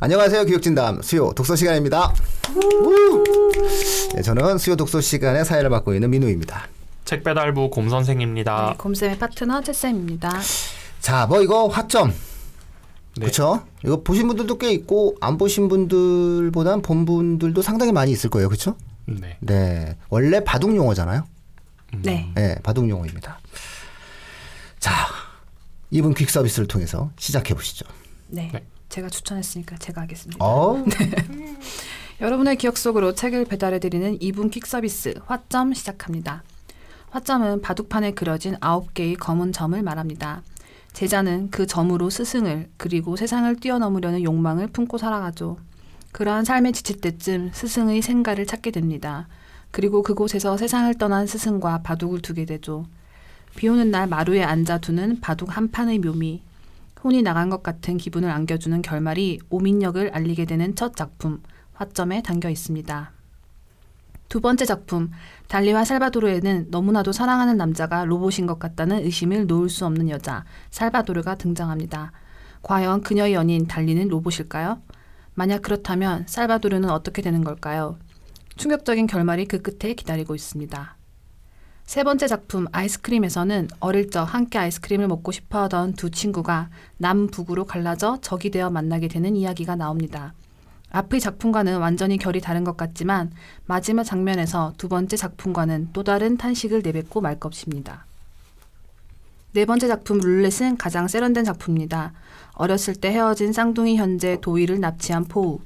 안녕하세요. 교육진담 수요 독서 시간입니다. 네, 저는 수요 독서 시간의 사회를 맡고 있는 민우입니다. 책 배달부 곰 선생입니다. 네, 곰쌤의 파트너 채쌤입니다. 자, 뭐 이거 화점. 네. 그렇죠? 이거 보신 분들도 꽤 있고 안 보신 분들보단 본 분들도 상당히 많이 있을 거예요. 그렇죠? 네. 네. 원래 바둑 용어잖아요. 네. 네, 바둑 용어입니다. 자, 이분 퀵 서비스를 통해서 시작해 보시죠. 네. 네. 제가 추천했으니까 제가 하겠습니다. 어, 여러분의 기억 속으로 책을 배달해드리는 2분 퀵 서비스 화점 시작합니다. 화점은 바둑판에 그려진 9개의 검은 점을 말합니다. 제자는 그 점으로 스승을 그리고 세상을 뛰어넘으려는 욕망을 품고 살아가죠. 그러한 삶에 지칠 때쯤 스승의 생가를 찾게 됩니다. 그리고 그곳에서 세상을 떠난 스승과 바둑을 두게 되죠. 비 오는 날 마루에 앉아 두는 바둑 한 판의 묘미. 혼이 나간 것 같은 기분을 안겨주는 결말이 오민역을 알리게 되는 첫 작품 화점에 담겨 있습니다. 두 번째 작품 달리와 살바도르에는 너무나도 사랑하는 남자가 로봇인 것 같다는 의심을 놓을 수 없는 여자 살바도르가 등장합니다. 과연 그녀의 연인 달리는 로봇일까요? 만약 그렇다면 살바도르는 어떻게 되는 걸까요? 충격적인 결말이 그 끝에 기다리고 있습니다. 세 번째 작품 아이스크림에서는 어릴 적 함께 아이스크림을 먹고 싶어 하던 두 친구가 남북으로 갈라져 적이 되어 만나게 되는 이야기가 나옵니다. 앞의 작품과는 완전히 결이 다른 것 같지만 마지막 장면에서 두 번째 작품과는 또 다른 탄식을 내뱉고 말 것입니다. 네 번째 작품 룰렛은 가장 세련된 작품입니다. 어렸을 때 헤어진 쌍둥이 현재 도일을 납치한 포우.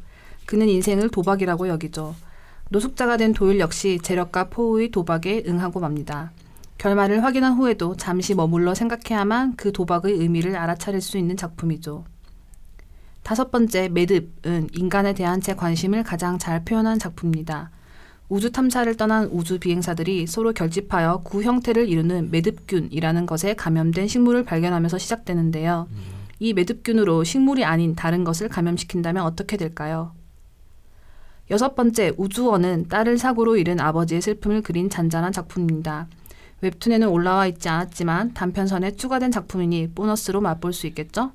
그는 인생을 도박이라고 여기죠. 노숙자가 된 도일 역시 재력가 포우의 도박에 응하고 맙니다. 결말을 확인한 후에도 잠시 머물러 생각해야만 그 도박의 의미를 알아차릴 수 있는 작품이죠. 다섯 번째 매듭은 인간에 대한 제 관심을 가장 잘 표현한 작품입니다. 우주 탐사를 떠난 우주 비행사들이 서로 결집하여 구 형태를 이루는 매듭균이라는 것에 감염된 식물을 발견하면서 시작되는데요. 이 매듭균으로 식물이 아닌 다른 것을 감염시킨다면 어떻게 될까요? 여섯 번째 우주원은 딸을 사고로 잃은 아버지의 슬픔을 그린 잔잔한 작품입니다. 웹툰에는 올라와 있지 않았지만 단편선에 추가된 작품이니 보너스로 맛볼 수 있겠죠?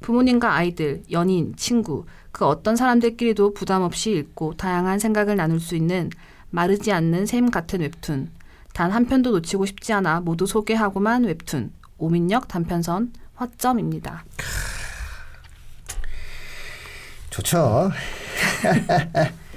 부모님과 아이들, 연인, 친구, 그 어떤 사람들끼리도 부담 없이 읽고 다양한 생각을 나눌 수 있는 마르지 않는 샘 같은 웹툰. 단 한 편도 놓치고 싶지 않아 모두 소개하고만 웹툰. 오민역 단편선 화점입니다. 좋죠.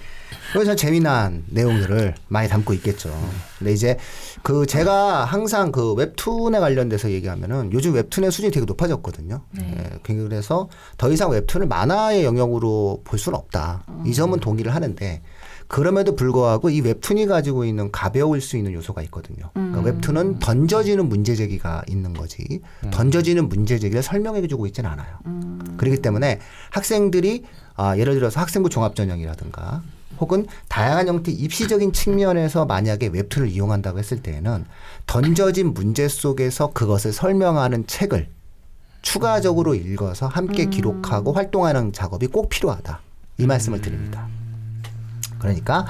그래서 재미난 내용들을 많이 담고 있겠죠. 근데 이제 그 제가 항상 그 웹툰에 관련돼서 얘기하면은 요즘 웹툰의 수준이 되게 높아졌거든요. 예, 그래서 더 이상 웹툰을 만화의 영역으로 볼 수는 없다. 이 점은 동의를 하는데 그럼에도 불구하고 이 웹툰이 가지고 있는 가벼울 수 있는 요소가 있거든요. 그러니까 웹툰은 던져지는 문제 제기가 있는 거지 던져지는 문제 제기를 설명해 주고 있지는 않아요. 그렇기 때문에 학생들이 아, 예를 들어서 학생부 종합 전형이라든가 혹은 다양한 형태 입시적인 측면에서 만약에 웹툰을 이용한다고 했을 때에는 던져진 문제 속에서 그것을 설명하는 책을 추가적으로 읽어서 함께 기록하고 활동하는 작업이 꼭 필요하다. 이 말씀을 드립니다. 그러니까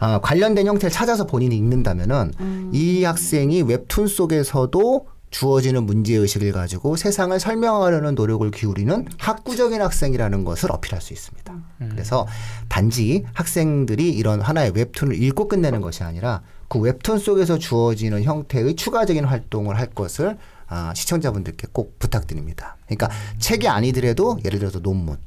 어, 관련된 형태를 찾아서 본인이 읽는다면은 이 학생이 웹툰 속에서도 주어지는 문제 의식을 가지고 세상을 설명하려는 노력을 기울이는 학구적인 학생이라는 것을 어필할 수 있습니다. 그래서 단지 학생들이 이런 하나의 웹툰을 읽고 끝내는 것이 아니라 그 웹툰 속에서 주어지는 형태의 추가적인 활동을 할 것을 아, 시청자분들께 꼭 부탁드립니다. 그러니까 책이 아니더라도 예를 들어서 논문,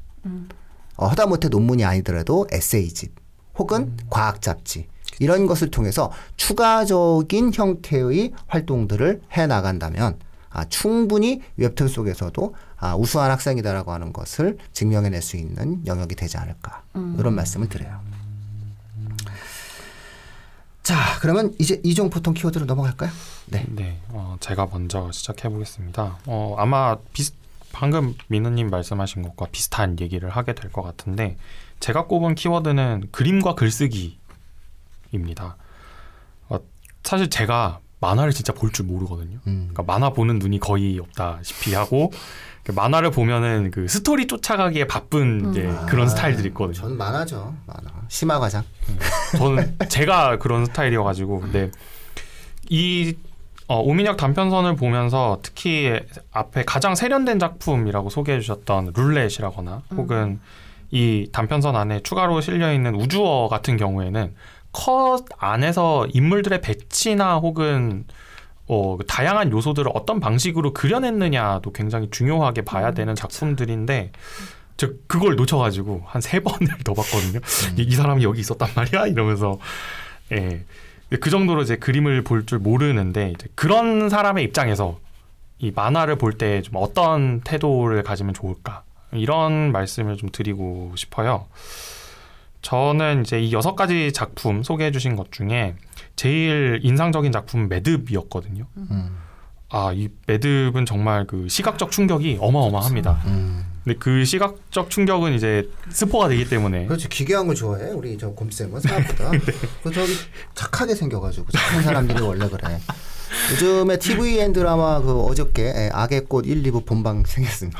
어, 하다못해 논문이 아니더라도 에세이집 혹은 과학 잡지 이런 것을 통해서 추가적인 형태의 활동들을 해 나간다면 아, 충분히 웹툰 속에서도 아, 우수한 학생이다라고 하는 것을 증명해낼 수 있는 영역이 되지 않을까 이런 말씀을 드려요. 자, 그러면 이제 이종 보통 키워드로 넘어갈까요? 네. 네, 어, 제가 먼저 시작해 보겠습니다. 어, 아마 비슷 방금 민우님 말씀하신 것과 비슷한 얘기를 하게 될 것 같은데 제가 꼽은 키워드는 그림과 글쓰기입니다. 어, 사실 제가 만화를 진짜 볼 줄 모르거든요. 음. 그러니까 만화 보는 눈이 거의 없다시피 하고 그 만화를 보면은 그 스토리 쫓아가기에 바쁜 이제 그런 스타일들이 있거든요. 전 만화죠. 만화. 심화 과장. 저는 제가 그런 스타일이어가지고 근데 이 어, 오민혁 단편선을 보면서 특히 앞에 가장 세련된 작품이라고 소개해 주셨던 룰렛이라거나 혹은 이 단편선 안에 추가로 실려 있는 우주어 같은 경우에는 컷 안에서 인물들의 배치나 혹은 어, 그 다양한 요소들을 어떤 방식으로 그려냈느냐도 굉장히 중요하게 봐야 되는 작품들인데 저 그걸 놓쳐가지고 한 세 번을 더 봤거든요. 이, 이 사람이 여기 있었단 말이야? 이러면서. 예. 그 정도로 이제 그림을 볼 줄 모르는데 그런 사람의 입장에서 이 만화를 볼 때 좀 어떤 태도를 가지면 좋을까 이런 말씀을 좀 드리고 싶어요. 저는 이제 이 여섯 가지 작품 소개해 주신 것 중에 제일 인상적인 작품은 매듭이었거든요. 음. 아, 이 매듭은 정말 그 시각적 충격이 어마어마합니다. 음. 근데 그 시각적 충격은 이제 스포가 되기 때문에 그렇지 기괴한 걸 좋아해 우리 저 곰쌤은 생각보다. 그 저기 착하게 생겨가지고 착한 사람들이 원래 그래. 요즘에 TVN 드라마 그 어저께 예, 악의 꽃 1, 2부 본방 생겼습니다.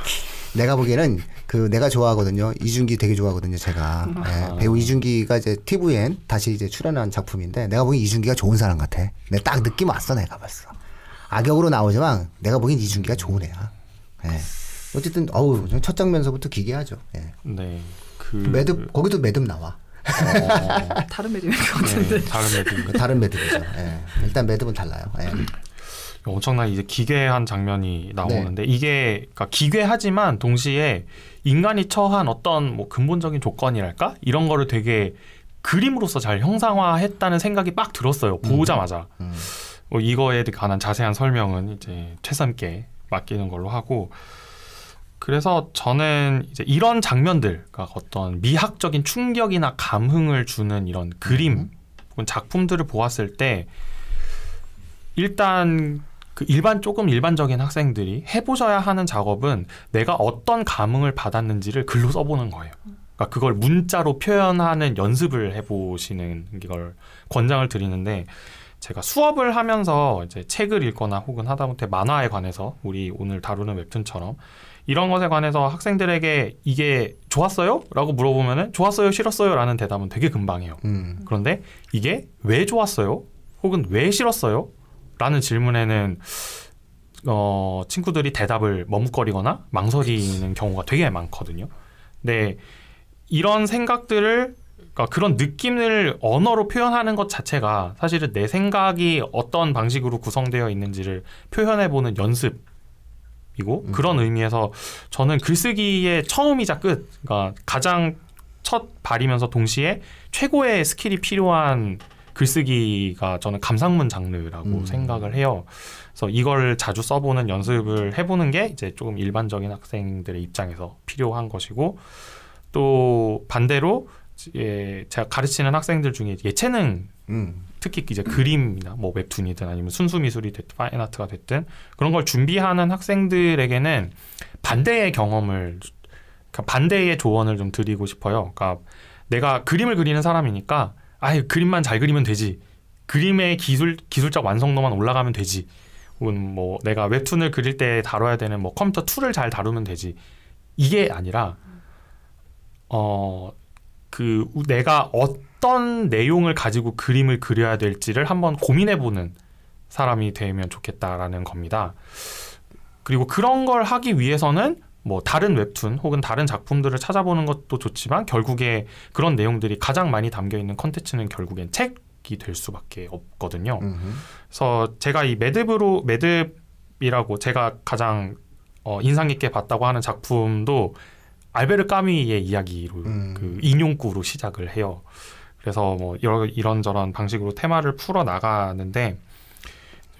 내가 보기에는 그 내가 좋아하거든요. 이준기 되게 좋아하거든요. 제가 예, 배우 이준기가 이제 TVN 다시 이제 출연한 작품인데 내가 보기엔 이준기가 좋은 사람 같아. 내딱 느낌 왔어 내가 봤어. 악역으로 나오지만 내가 보기엔 이준기가 좋은 애야. 예. 어쨌든 어우 첫 장면서부터 기괴하죠. 예. 네. 그 매듭 거기도 매듭 나와. 어, 다른 매듭인 것 같은데. 네, 다른 매듭. 그 다른 매듭이죠. 예. 일단 매듭은 달라요. 예. 엄청나게 이제 기괴한 장면이 나오는데 이게 그러니까 기괴하지만 동시에 인간이 처한 어떤 뭐 근본적인 조건이랄까? 이런 거를 되게 그림으로서 잘 형상화했다는 생각이 막 들었어요 보자마자. 음. 뭐 이거에 관한 자세한 설명은 이제 최선께 맡기는 걸로 하고. 그래서 저는 이제 이런 장면들 그러니까 어떤 미학적인 충격이나 감흥을 주는 이런 그림 혹은 작품들을 보았을 때 일단 그 일반 조금 일반적인 학생들이 해보셔야 하는 작업은 내가 어떤 감흥을 받았는지를 글로 써보는 거예요. 그러니까 그걸 문자로 표현하는 연습을 해보시는 걸 권장을 드리는데 제가 수업을 하면서 이제 책을 읽거나 혹은 하다못해 만화에 관해서 우리 오늘 다루는 웹툰처럼 이런 것에 관해서 학생들에게 이게 좋았어요? 라고 물어보면은 좋았어요, 싫었어요? 라는 대답은 되게 금방 해요. 음. 그런데 이게 왜 좋았어요? 혹은 왜 싫었어요? 라는 질문에는 어, 친구들이 대답을 머뭇거리거나 망설이는 경우가 되게 많거든요. 근데 이런 생각들을 그러니까 그런 느낌을 언어로 표현하는 것 자체가 사실은 내 생각이 어떤 방식으로 구성되어 있는지를 표현해 보는 연습 이고 음. 그런 의미에서 저는 글쓰기의 처음이자 끝, 그러니까 가장 첫 발이면서 동시에 최고의 스킬이 필요한 글쓰기가 저는 감상문 장르라고 음. 생각을 해요. 그래서 이걸 자주 써보는 연습을 해보는 게 이제 조금 일반적인 학생들의 입장에서 필요한 것이고 또 반대로 예, 제가 가르치는 학생들 중에 예체능 음. 특히 이제 그림이나 뭐 웹툰이든 아니면 순수 미술이 됐든 fine art가 됐든 그런 걸 준비하는 학생들에게는 반대의 경험을 그러니까 반대의 조언을 좀 드리고 싶어요. 그러니까 내가 그림을 그리는 사람이니까 아예 그림만 잘 그리면 되지. 그림의 기술 기술적 완성도만 올라가면 되지. 혹은 뭐 내가 웹툰을 그릴 때 다뤄야 되는 뭐 컴퓨터 툴을 잘 다루면 되지. 이게 아니라 어 그 내가 어떤 내용을 가지고 그림을 그려야 될지를 한번 고민해 보는 사람이 되면 좋겠다라는 겁니다. 그리고 그런 걸 하기 위해서는 뭐 다른 웹툰 혹은 다른 작품들을 찾아보는 것도 좋지만 결국에 그런 내용들이 가장 많이 담겨 있는 컨텐츠는 결국엔 책이 될 수밖에 없거든요. 음. 그래서 제가 이 매듭으로 매듭이라고 제가 가장 어, 인상 깊게 봤다고 하는 작품도 알베르 까미의 이야기로 음. 그 인용구로 시작을 해요. 그래서 뭐 여러 이런저런 방식으로 테마를 풀어 나가는데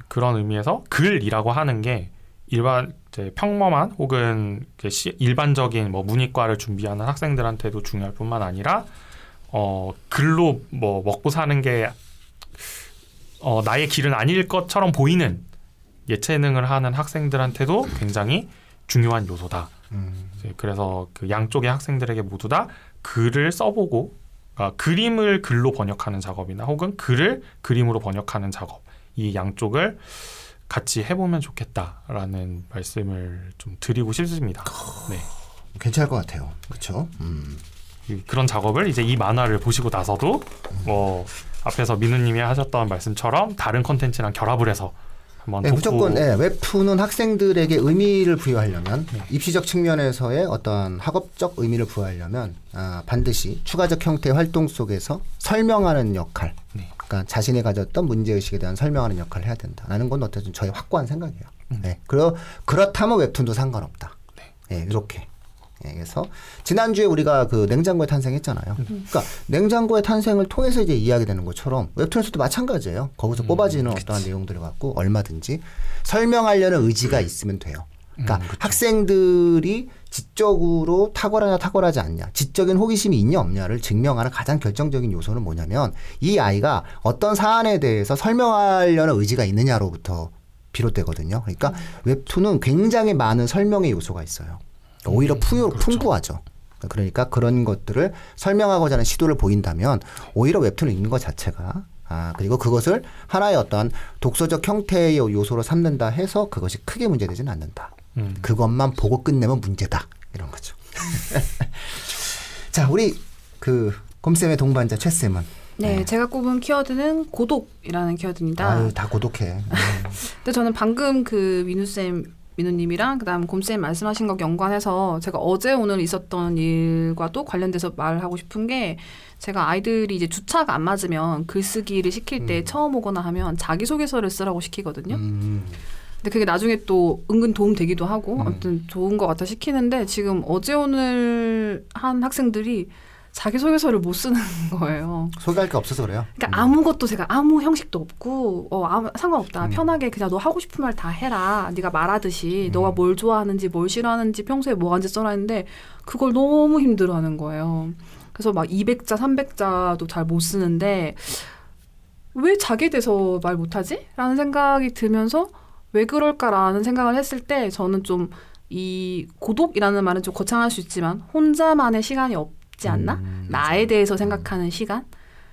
그런 의미에서 글이라고 하는 게 일반 평범한 혹은 일반적인 뭐 문이과를 준비하는 학생들한테도 중요할 뿐만 아니라 어 글로 뭐 먹고 사는 게 어, 나의 길은 아닐 것처럼 보이는 예체능을 하는 학생들한테도 굉장히 중요한 요소다. 음. 그래서 그 양쪽의 학생들에게 모두 다 글을 써보고 아, 그림을 글로 번역하는 작업이나 혹은 글을 그림으로 번역하는 작업 이 양쪽을 같이 해보면 좋겠다라는 말씀을 좀 드리고 싶습니다. 네. 괜찮을 것 같아요. 그렇죠? 음. 이- 그런 작업을 이제 이 만화를 보시고 나서도 뭐 앞에서 민우님이 하셨던 말씀처럼 다른 컨텐츠랑 결합을 해서 한번 네, 무조건 예, 웹툰은 학생들에게 의미를 부여하려면 네. 입시적 측면에서의 어떤 학업적 의미를 부여하려면 아, 반드시 추가적 형태의 활동 속에서 설명하는 역할, 네. 그러니까 자신이 가졌던 문제 의식에 대한 설명하는 역할을 해야 된다라는 건 어쨌든 저희 확고한 생각이에요. 네, 그러 그렇다면 웹툰도 상관없다. 네, 이렇게. 예, 그래서 지난주에 우리가 그 냉장고의 탄생했잖아요. 그러니까 냉장고의 탄생을 통해서 이제 이야기되는 것처럼 웹툰에서도 마찬가지예요. 거기서 뽑아지는 어떠한 내용들을 갖고 얼마든지 설명하려는 의지가 있으면 돼요. 그러니까 학생들이 지적으로 탁월하냐 탁월하지 않냐, 지적인 호기심이 있냐 없냐를 증명하는 가장 결정적인 요소는 뭐냐면 이 아이가 어떤 사안에 대해서 설명하려는 의지가 있느냐로부터 비롯되거든요. 그러니까 웹툰은 굉장히 많은 설명의 요소가 있어요. 오히려 푸, 풍부하죠. 그러니까 그런 것들을 설명하고자 하는 시도를 보인다면 오히려 웹툰을 읽는 것 자체가 아 그리고 그것을 하나의 어떤 독서적 형태의 요소로 삼는다 해서 그것이 크게 문제되지는 않는다. 음. 그것만 보고 끝내면 문제다 이런 거죠. 자 우리 그 곰쌤의 동반자 최 쌤은 네, 제가 꼽은 키워드는 고독이라는 키워드입니다. 아유 다 고독해. 근데 저는 방금 그 민우 쌤, 민우님이랑 그다음 곰쌤 말씀하신 것 연관해서 제가 어제 오늘 있었던 일과도 관련돼서 말하고 싶은 게 제가 아이들이 이제 주차가 안 맞으면 글쓰기를 시킬 때 처음 오거나 하면 자기소개서를 쓰라고 시키거든요. 음, 근데 그게 나중에 또 은근 도움 되기도 하고 아무튼 좋은 것 같아 시키는데 지금 어제 오늘 한 학생들이 자기소개서를 못 쓰는 거예요. 소개할 게 없어서 그래요. 그러니까 아무것도 제가 아무 형식도 없고 어 아무 상관없다. 편하게 그냥 너 하고 싶은 말 다 해라. 네가 말하듯이 너가 뭘 좋아하는지 뭘 싫어하는지 평소에 뭐 하는지 써라 했는데 그걸 너무 힘들어하는 거예요. 그래서 막 200자 300자도 잘 못 쓰는데 왜 자기에 대해서 말 못하지? 라는 생각이 들면서 왜 그럴까라는 생각을 했을 때 저는 좀 이 고독이라는 말은 좀 거창할 수 있지만 혼자만의 시간이 없지 않나? 음, 나에 대해서 생각하는 시간?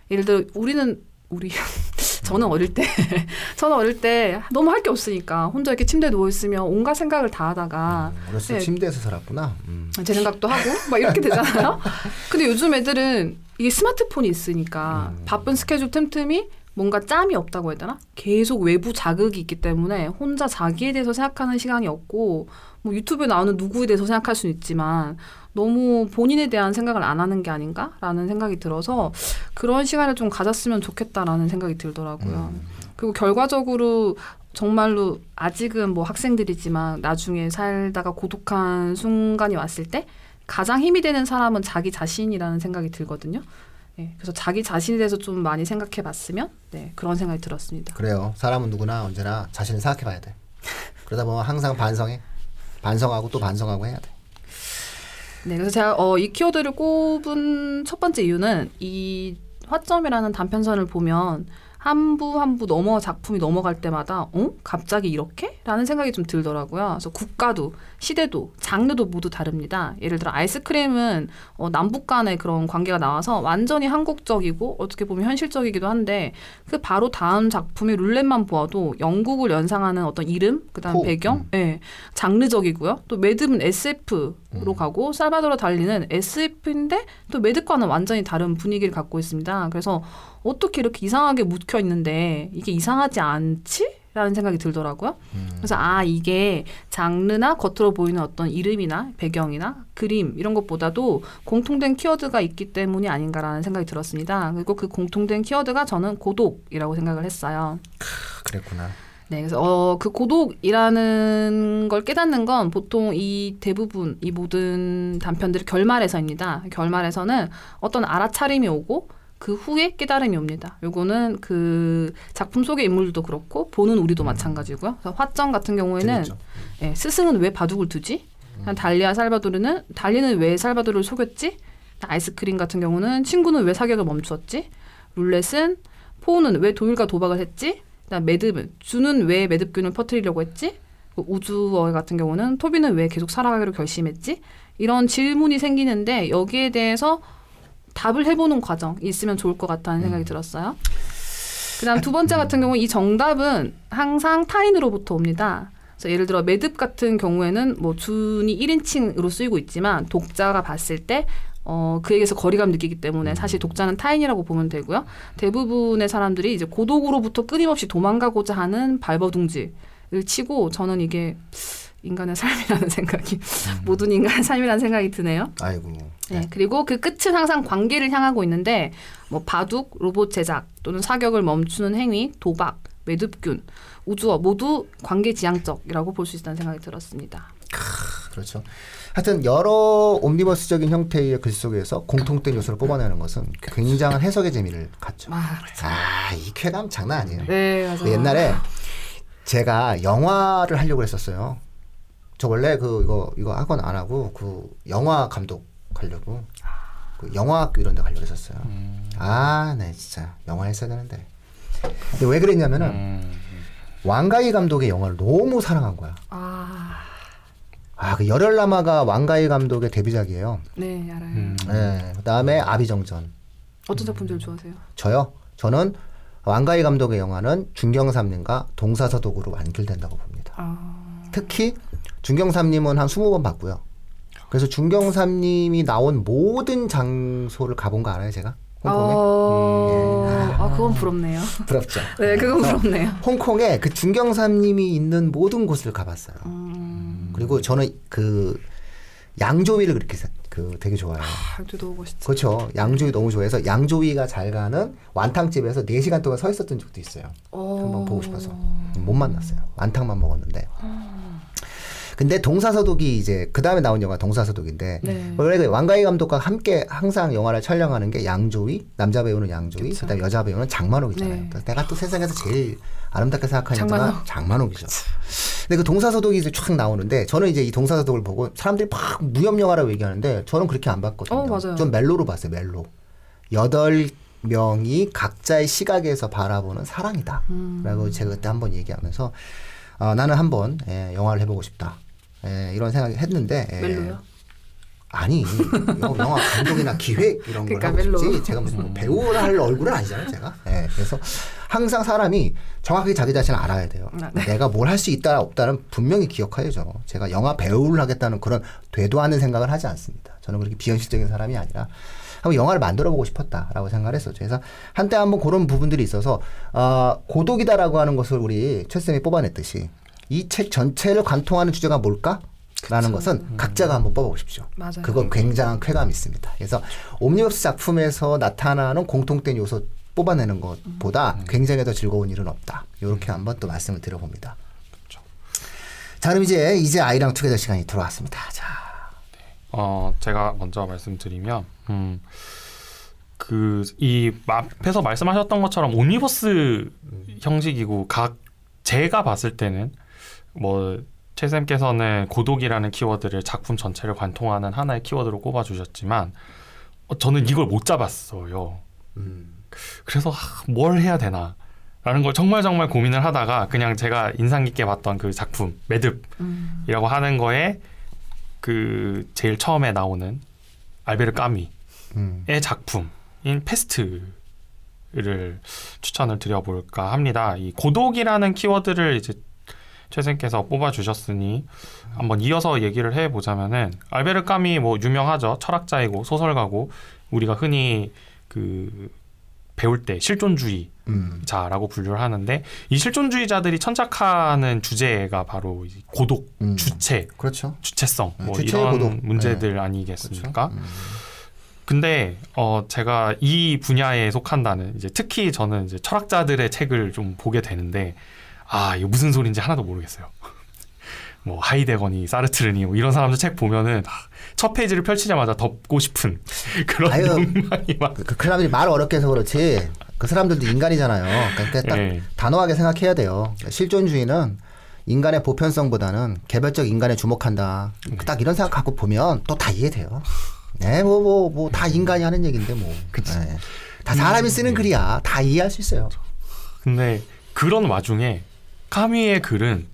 예를 들어 우리는 우리 저는 어릴 때 저는 어릴 때 너무 할 게 없으니까 혼자 이렇게 침대에 누워 있으면 온갖 생각을 다 하다가 음, 어렸을 때 네. 침대에서 살았구나. 음. 제 생각도 하고 막 이렇게 되잖아요. 근데 요즘 애들은 이게 스마트폰이 있으니까 음. 바쁜 스케줄 틈틈이 뭔가 짬이 없다고 해야 되나? 계속 외부 자극이 있기 때문에 혼자 자기에 대해서 생각하는 시간이 없고 뭐 유튜브에 나오는 누구에 대해서 생각할 수는 있지만 너무 본인에 대한 생각을 안 하는 게 아닌가라는 생각이 들어서 그런 시간을 좀 가졌으면 좋겠다라는 생각이 들더라고요. 음. 그리고 결과적으로 정말로 아직은 뭐 학생들이지만 나중에 살다가 고독한 순간이 왔을 때 가장 힘이 되는 사람은 자기 자신이라는 생각이 들거든요. 네, 그래서 자기 자신에 대해서 좀 많이 생각해 봤으면 네, 그런 생각이 들었습니다. 그래요. 사람은 누구나 언제나 자신을 생각해봐야 돼. 그러다 보면 항상 반성해. 반성하고 또 반성하고 해야 돼. 네, 그래서 제가 어, 이 키워드를 꼽은 첫 번째 이유는 이 화점이라는 단편선을 보면 한 부 한 부 넘어 작품이 넘어갈 때마다 어 갑자기 이렇게? 라는 생각이 좀 들더라고요. 그래서 국가도 시대도 장르도 모두 다릅니다. 예를 들어 아이스크림은 어, 남북 간의 그런 관계가 나와서 완전히 한국적이고 어떻게 보면 현실적이기도 한데 그 바로 다음 작품의 룰렛만 보아도 영국을 연상하는 어떤 이름 그다음 포, 배경 음. 예 장르적이고요. 또 매듭은 SF로 가고 살바도르 달리는 SF인데 또 매듭과는 완전히 다른 분위기를 갖고 있습니다. 그래서 어떻게 이렇게 이상하게 묻혀 있는데 이게 이상하지 않지? 라는 생각이 들더라고요. 그래서 아 이게 장르나 겉으로 보이는 어떤 이름이나 배경이나 그림 이런 것보다도 공통된 키워드가 있기 때문이 아닌가라는 생각이 들었습니다. 그리고 그 공통된 키워드가 저는 고독이라고 생각을 했어요. 그랬구나. 네, 그래서 어, 그 고독이라는 걸 깨닫는 건 보통 이 대부분 이 모든 단편들의 결말에서입니다. 결말에서는 어떤 알아차림이 오고 그 후에 깨달음이 옵니다. 요거는 그 작품 속의 인물들도 그렇고 보는 우리도 마찬가지고요. 그래서 화점 같은 경우에는. 예, 스승은 왜 바둑을 두지? 달리아 살바도르는 달리는 왜 살바도르를 속였지? 아이스크림 같은 경우는 친구는 왜 사격을 멈추었지? 룰렛은 포는 왜 도일과 도박을 했지? 그다음 매듭은 주는 왜 매듭균을 퍼뜨리려고 했지? 그 우주어 같은 경우는 토비는 왜 계속 살아가기로 결심했지? 이런 질문이 생기는데 여기에 대해서 답을 해보는 과정이 있으면 좋을 것 같다는 생각이 들었어요. 그다음 두 번째 같은 경우 이 정답은 항상 타인으로부터 옵니다. 그래서 예를 들어 매듭 같은 경우에는 뭐 준이 1인칭으로 쓰이고 있지만 독자가 봤을 때 어, 그에게서 거리감 느끼기 때문에 사실 독자는 타인이라고 보면 되고요. 대부분의 사람들이 이제 고독으로부터 끊임없이 도망가고자 하는 발버둥지를 치고 저는 이게 인간의 삶이라는 생각이 모든 인간의 삶이라는 생각이 드네요. 아이고. 네, 그리고 그 끝은 항상 관계를 향하고 있는데 뭐 바둑, 로봇 제작 또는 사격을 멈추는 행위, 도박, 매듭균, 우주어 모두 관계 지향적이라고 볼 수 있다는 생각이 들었습니다. 그렇죠. 하여튼 여러 옴니버스적인 형태의 글 속에서 공통된 요소를 뽑아내는 것은 굉장한 해석의 재미를 갖죠. 아, 아, 이 쾌감 장난 아니에요. 네, 맞아요. 옛날에 제가 영화를 하려고 했었어요. 저 원래 그 이거 이거 학원 안 하고 그 영화 감독 하려고 그 영화학교 이런 데 가려고 했었어요. 아, 네 진짜 영화 했어야 되는데. 근데 왜 그랬냐면은 음, 왕가희 감독의 영화를 너무 사랑한 거야. 아, 아, 그 열혈남아가 왕가희 감독의 데뷔작이에요. 네, 알아요. 음. 네, 그다음에 아비정전. 어떤 작품들 좋아하세요? 저요. 저는 왕가희 감독의 영화는 중경삼님과 동사서독으로 완결된다고 봅니다. 아, 특히 중경삼님은 한 20번 봤고요. 그래서 중경삼님이 나온 모든 장소를 가본 거 알아요, 제가? 홍콩에? 어, 아, 그건 부럽네요. 부럽죠. 네, 그건 부럽네요. 홍콩에 그 중경삼님이 있는 모든 곳을 가봤어요. 음, 그리고 저는 그 양조위를 그렇게 사- 그 되게 좋아해요. 아, 또 너무 멋있죠. 그렇죠. 양조위 너무 좋아해서 양조위가 잘 가는 완탕집에서 4시간 동안 서 있었던 적도 있어요. 한번 보고 싶어서 못 만났어요. 완탕만 먹었는데. 근데 동사서독이 이제 그 다음에 나온 영화 동사서독인데 네. 원래 그 왕가희 감독과 함께 항상 영화를 촬영하는 게 양조위, 남자 배우는 양조위, 그쵸. 그다음에 여자 배우는 장만옥이잖아요. 네. 그래서 내가 또 세상에서 제일 아름답게 생각하는 장만옥. 여자가 장만옥이죠. 근데 그 동사서독이 이제 쫙 나오는데 저는 이제 이 동사서독을 보고 사람들이 막 무협 영화라고 얘기하는데 저는 그렇게 안 봤거든요. 어, 맞아요. 좀 멜로로 봤어요. 멜로. 여덟 명이 각자의 시각에서 바라보는 사랑이다. 음. 라고 제가 그때 한번 얘기하면서 아, 나는 한번 예, 영화를 해보고 싶다. 예, 이런 생각을 했는데 예, 멜로요? 아니 영화, 감독이나 기획 이런 걸 그러니까 하고 멜로. 싶지. 제가 무슨 뭐 배우를 할 얼굴은 아니잖아요 제가. 예, 그래서 항상 사람이 정확하게 자기 자신을 알아야 돼요. 아, 네. 내가 뭘 할 수 있다 없다는 분명히 기억해야죠 제가 영화 배우를 하겠다는 그런 되도 않는 생각을 하지 않습니다. 저는 그렇게 비현실적인 사람이 아니라 한번 영화를 만들어 보고 싶었다라고 생각을 했었죠. 그래서 한때 한번 그런 부분들이 있어서 어, 고독이다라고 하는 것을 우리 최 쌤이 뽑아냈듯이 이 책 전체를 관통하는 주제가 뭘까? 라는 것은 각자가 한번 뽑아보십시오. 맞아요. 그건 굉장한 쾌감이 있습니다. 그래서 옴니버스 작품에서 나타나는 공통된 요소 뽑아내는 것보다 굉장히 더 즐거운 일은 없다. 이렇게 한번 또 말씀을 드려봅니다. 자, 그럼 이제 이제 아이랑 투게더 시간이 들어왔습니다. 자, 어, 제가 먼저 말씀드리면, 음, 그, 이 앞에서 말씀하셨던 것처럼 오니버스 형식이고, 각, 제가 봤을 때는, 뭐, 최쌤께서는 고독이라는 키워드를 작품 전체를 관통하는 하나의 키워드로 꼽아주셨지만, 어, 저는 이걸 못 잡았어요. 음, 그래서 하, 뭘 해야 되나. 라는 걸 정말 정말 고민을 하다가 그냥 제가 인상 깊게 봤던 그 작품 매듭이라고 음, 하는 거에 그 제일 처음에 나오는 알베르 까미의 음, 작품인 페스트를 추천을 드려볼까 합니다. 이 고독이라는 키워드를 이제 최선께서 뽑아주셨으니 한번 이어서 얘기를 해보자면은 알베르 까미 뭐 유명하죠 철학자이고 소설가고 우리가 흔히 그 배울 때 실존주의 음, 자라고 분류를 하는데 이 실존주의자들이 천착하는 주제가 바로 이 고독, 음. 주체, 그렇죠. 주체성 뭐 주체의 이런 고독. 문제들 네. 아니겠습니까? 그렇죠. 음. 근데 어 제가 이 분야에 속한다는 이제 특히 저는 이제 철학자들의 책을 좀 보게 되는데 아 이거 무슨 소리인지 하나도 모르겠어요. 뭐 하이데거니 사르트르니 뭐 이런 사람들 책 보면은 아, 첫 페이지를 펼치자마자 덮고 싶은 그런 아유. 욕망이 막 그, 그 사람들이 말 어렵게 해서 그렇지 그 사람들도 인간이잖아요. 그러니까 딱 예. 단호하게 생각해야 돼요. 실존주의는 인간의 보편성보다는 개별적 인간에 주목한다. 딱 이런 생각 갖고 보면 또 다 이해돼요. 네, 뭐, 뭐, 뭐, 다 인간이 하는 얘기인데, 뭐. 네. 다 사람이 쓰는 글이야. 다 이해할 수 있어요. 근데 그런 와중에 카미의 글은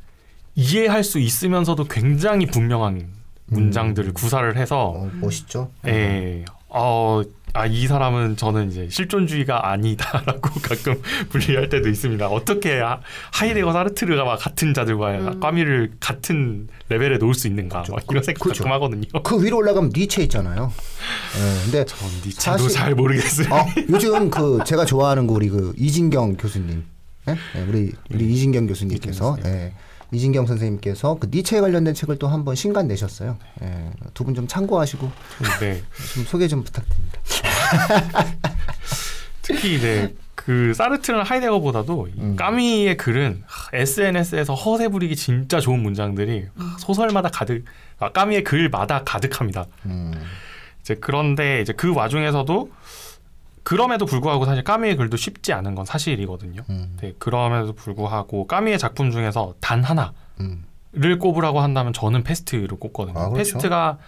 이해할 수 있으면서도 굉장히 분명한 문장들을 구사를 해서 어, 멋있죠. 예, 어, 아 이 사람은 저는 이제 실존주의가 아니다라고 가끔 분리할 때도 있습니다. 어떻게 하, 하이데거 사르트르가 막 같은 자들과 음. 까미를 같은 레벨에 놓을 수 있는가 막 이런 생각 그렇죠. 가끔 하거든요. 그 위로 올라가면 니체 있잖아요. 예, 근데 전 니체도 사실- 잘 모르겠어요. 어, 요즘 그 제가 좋아하는 그 우리 그 이진경 교수님, 예? 예, 우리 우리 이진경 교수님께서 이진경 예, 이진경 선생님께서 그 니체에 관련된 책을 또 한 번 신간 내셨어요. 예, 두 분 좀 참고하시고 네. 좀 소개 좀 부탁드립니다. 특히 이제 그 사르트르나 하이데거보다도 이 음. 까미의 글은 SNS에서 허세 부리기 진짜 좋은 문장들이 소설마다 가득 아, 까미의 글마다 가득합니다. 음, 이제 그런데 이제 그 와중에서도 그럼에도 불구하고 사실 까뮈의 글도 쉽지 않은 건 사실이거든요. 음, 네, 그럼에도 불구하고 까뮈의 작품 중에서 단 하나를 음, 꼽으라고 한다면 저는 페스트를 꼽거든요. 아, 그렇죠. 페스트가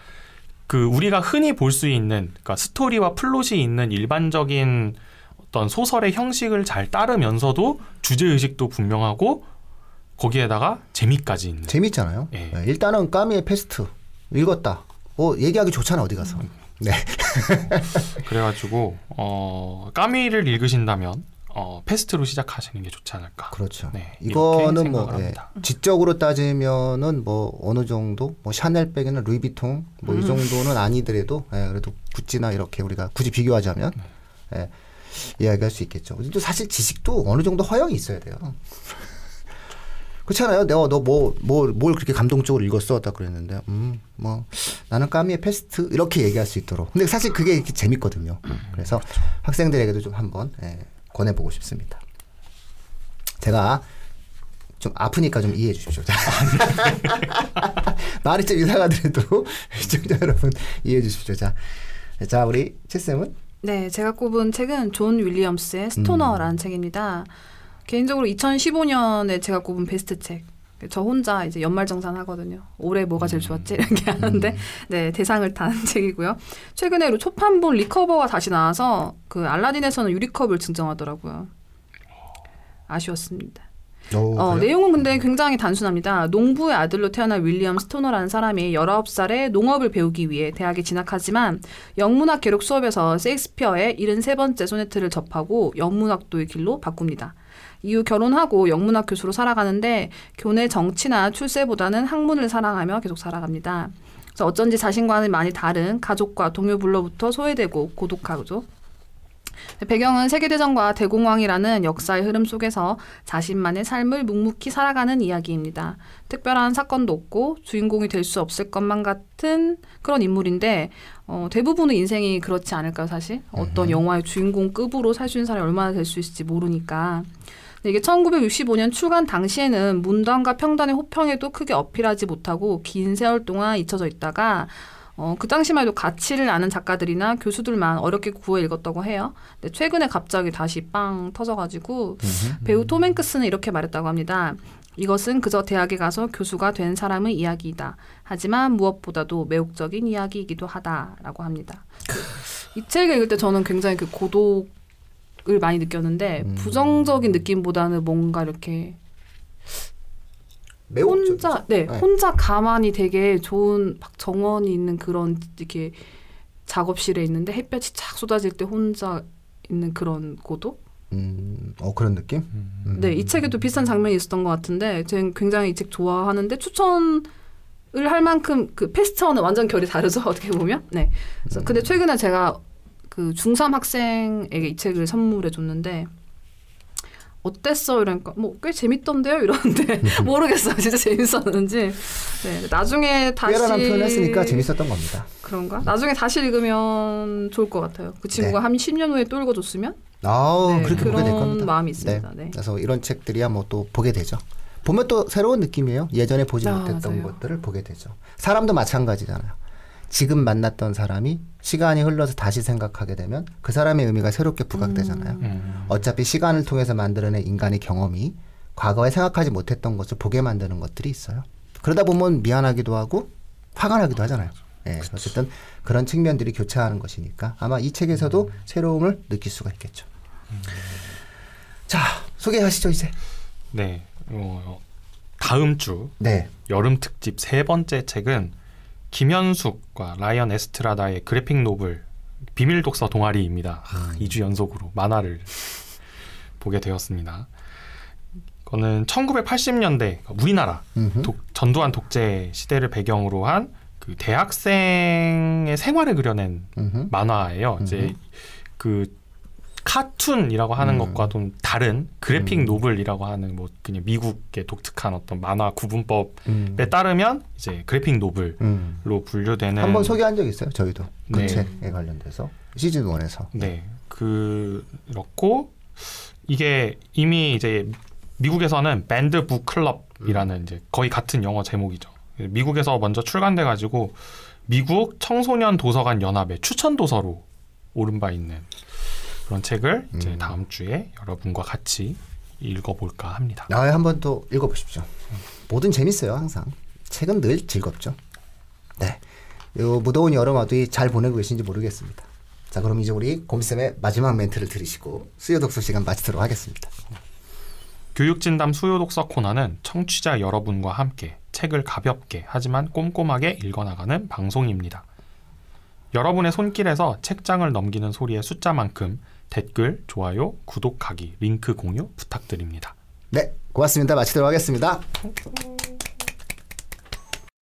그 우리가 흔히 볼 수 있는 그러니까 스토리와 플롯이 있는 일반적인 어떤 소설의 형식을 잘 따르면서도 주제 의식도 분명하고 거기에다가 재미까지 있는. 재밌잖아요. 예. 예, 일단은 까뮈의 페스트 읽었다. 어, 얘기하기 좋잖아 어디 가서. 네. 그래가지고 어 까미를 읽으신다면 어 페스트로 시작하시는 게 좋지 않을까. 그렇죠. 네, 이거는 뭐 예, 합니다. 지적으로 따지면은 뭐 어느 정도 뭐 샤넬백이나 루이비통 뭐이 정도는 아니더라도 예, 그래도 구찌나 이렇게 우리가 굳이 비교하자면 예, 이야기할 수 있겠죠. 근데 또 사실 지식도 어느 정도 허용이 있어야 돼요. 그렇잖아요. 내가 너뭐뭐뭘 그렇게 감동적으로 읽었어? 딱 그랬는데 음 뭐 나는 까뮈의 페스트 이렇게 얘기할 수 있도록. 근데 사실 그게 이렇게 재밌거든요. 그래서 학생들에게도 좀 한번 예, 권해보고 싶습니다. 제가 좀 아프니까 좀 이해해 주십시오. 말이 좀 이상하더라도 시청자 여러분 이해해 주십시오. 자, 자 우리 채 쌤은 네, 제가 꼽은 책은 존 윌리엄스의 스토너라는 책입니다. 개인적으로 2015년에 제가 꼽은 베스트 책. 저 혼자 이제 연말정산 하거든요. 올해 뭐가 제일 좋았지? 이렇게 하는데, 네, 대상을 탄 책이고요. 최근에 초판본 recover가 다시 나와서 그 알라딘에서는 유리컵을 증정하더라고요. 아쉬웠습니다. 오, 어, 그래요? 내용은 근데 굉장히 단순합니다. 농부의 아들로 태어난 윌리엄 스토너라는 사람이 19살에 농업을 배우기 위해 대학에 진학하지만 영문학 개론 수업에서 셰익스피어의 73번째 소네트를 접하고 영문학도의 길로 바꿉니다. 이후 결혼하고 영문학 교수로 살아가는데 교내 정치나 출세보다는 학문을 사랑하며 계속 살아갑니다. 그래서 어쩐지 자신과는 많이 다른 가족과 동료불로부터 소외되고 고독하죠. 배경은 세계대전과 대공황이라는 역사의 흐름 속에서 자신만의 삶을 묵묵히 살아가는 이야기입니다. 특별한 사건도 없고 주인공이 될 수 없을 것만 같은 그런 인물인데 어, 대부분의 인생이 그렇지 않을까요, 사실? 어떤 영화의 주인공급으로 살 수 있는 사람이 얼마나 될 수 있을지 모르니까. 이게 1965년 출간 당시에는 문단과 평단의 호평에도 크게 어필하지 못하고 긴 세월 동안 잊혀져 있다가 어, 그 당시만 해도 가치를 아는 작가들이나 교수들만 어렵게 구해 읽었다고 해요. 근데 최근에 갑자기 다시 빵 터져가지고 배우 톰 행크스는 이렇게 말했다고 합니다. 이것은 그저 대학에 가서 교수가 된 사람의 이야기이다. 하지만 무엇보다도 매혹적인 이야기이기도 하다라고 합니다. 그, 이 책을 읽을 때 저는 굉장히 그 고독 을 많이 느꼈는데 음. 부정적인 느낌보다는 뭔가 이렇게. 혼자 네, 네. 혼자 가만히 되게 좋은 막 정원이 있는 그런 이렇게 작업실에 있는데 햇볕이 착 쏟아질 때 혼자 있는 그런 고독? 음, 어 그런 느낌? 음. 네, 이 책에도 비슷한 장면이 있었던 것 같은데 저는 굉장히 이 책 좋아하는데 추천을 할 만큼 그 페스트와는 완전 결이 다르죠 어떻게 보면. 네. 그래서 근데 최근에 제가 그 중3 학생에게 이 책을 선물해 줬는데 어땠어 이러니까 뭐 꽤 재밌던데요 이러는데 모르겠어요 진짜 재밌었는지. 네, 나중에 다시 꽤라는 표현 했으니까 재밌었던 겁니다. 그런가? 나중에 다시 읽으면 좋을 것 같아요. 그 친구가 한 10년 후에 또 읽어줬으면 아우 네, 그렇게 보게 될 겁니다. 마음이 있습니다. 네. 그래서 이런 책들이야 뭐 또 보게 되죠. 보면 또 새로운 느낌이에요. 예전에 보지 아, 못했던 맞아요. 것들을 보게 되죠. 사람도 마찬가지잖아요. 지금 만났던 사람이 시간이 흘러서 다시 생각하게 되면 그 사람의 의미가 새롭게 부각되잖아요. 음. 어차피 시간을 통해서 만들어낸 인간의 경험이 과거에 생각하지 못했던 것을 보게 만드는 것들이 있어요. 그러다 보면 미안하기도 하고 화가 나기도 하잖아요. 예, 어쨌든 그런 측면들이 교차하는 것이니까 아마 이 책에서도 새로움을 느낄 수가 있겠죠. 자, 소개하시죠 이제. 네. 어, 다음 주 네. 여름 특집 세 번째 책은 김현숙과 라이언 에스트라다의 그래픽 노블 비밀 독서 동아리입니다. 2주 연속으로 만화를 보게 되었습니다. 이거는 1980년대 우리나라 음흠. 독- 전두환 독재 시대를 배경으로 한 그 대학생의 생활을 그려낸 음흠. 만화예요. 이제 그 카툰이라고 하는 음. 것과 좀 다른 그래픽 노블이라고 하는 뭐 그냥 미국의 독특한 어떤 만화 구분법에 음. 따르면 이제 그래픽 노블로 음. 분류되는 한번 소개한 적 있어요. 저희도 그 네. 책에 관련돼서 시즌 1에서. 네 그렇고 이게 이미 이제 미국에서는 밴드 북 클럽이라는 이제 거의 같은 영어 제목이죠. 미국에서 먼저 출간돼 가지고 미국 청소년 도서관 연합의 추천 도서로 오른 바 있는 그런 책을 이제 음. 다음 주에 여러분과 같이 읽어볼까 합니다. 아, 한번 또 읽어보십시오. 뭐든 재밌어요, 항상. 책은 늘 즐겁죠. 네. 요 무더운 여름아도 잘 보내고 계신지 모르겠습니다. 자, 그럼 이제 우리 곰쌤의 마지막 멘트를 들으시고 수요 독서 시간 마치도록 하겠습니다. 교육진담 수요 독서 코너는 청취자 여러분과 함께 책을 가볍게 하지만 꼼꼼하게 읽어나가는 방송입니다. 여러분의 손길에서 책장을 넘기는 소리의 숫자만큼 댓글, 좋아요, 구독하기, 링크 공유 부탁드립니다. 네, 고맙습니다. 마치도록 하겠습니다.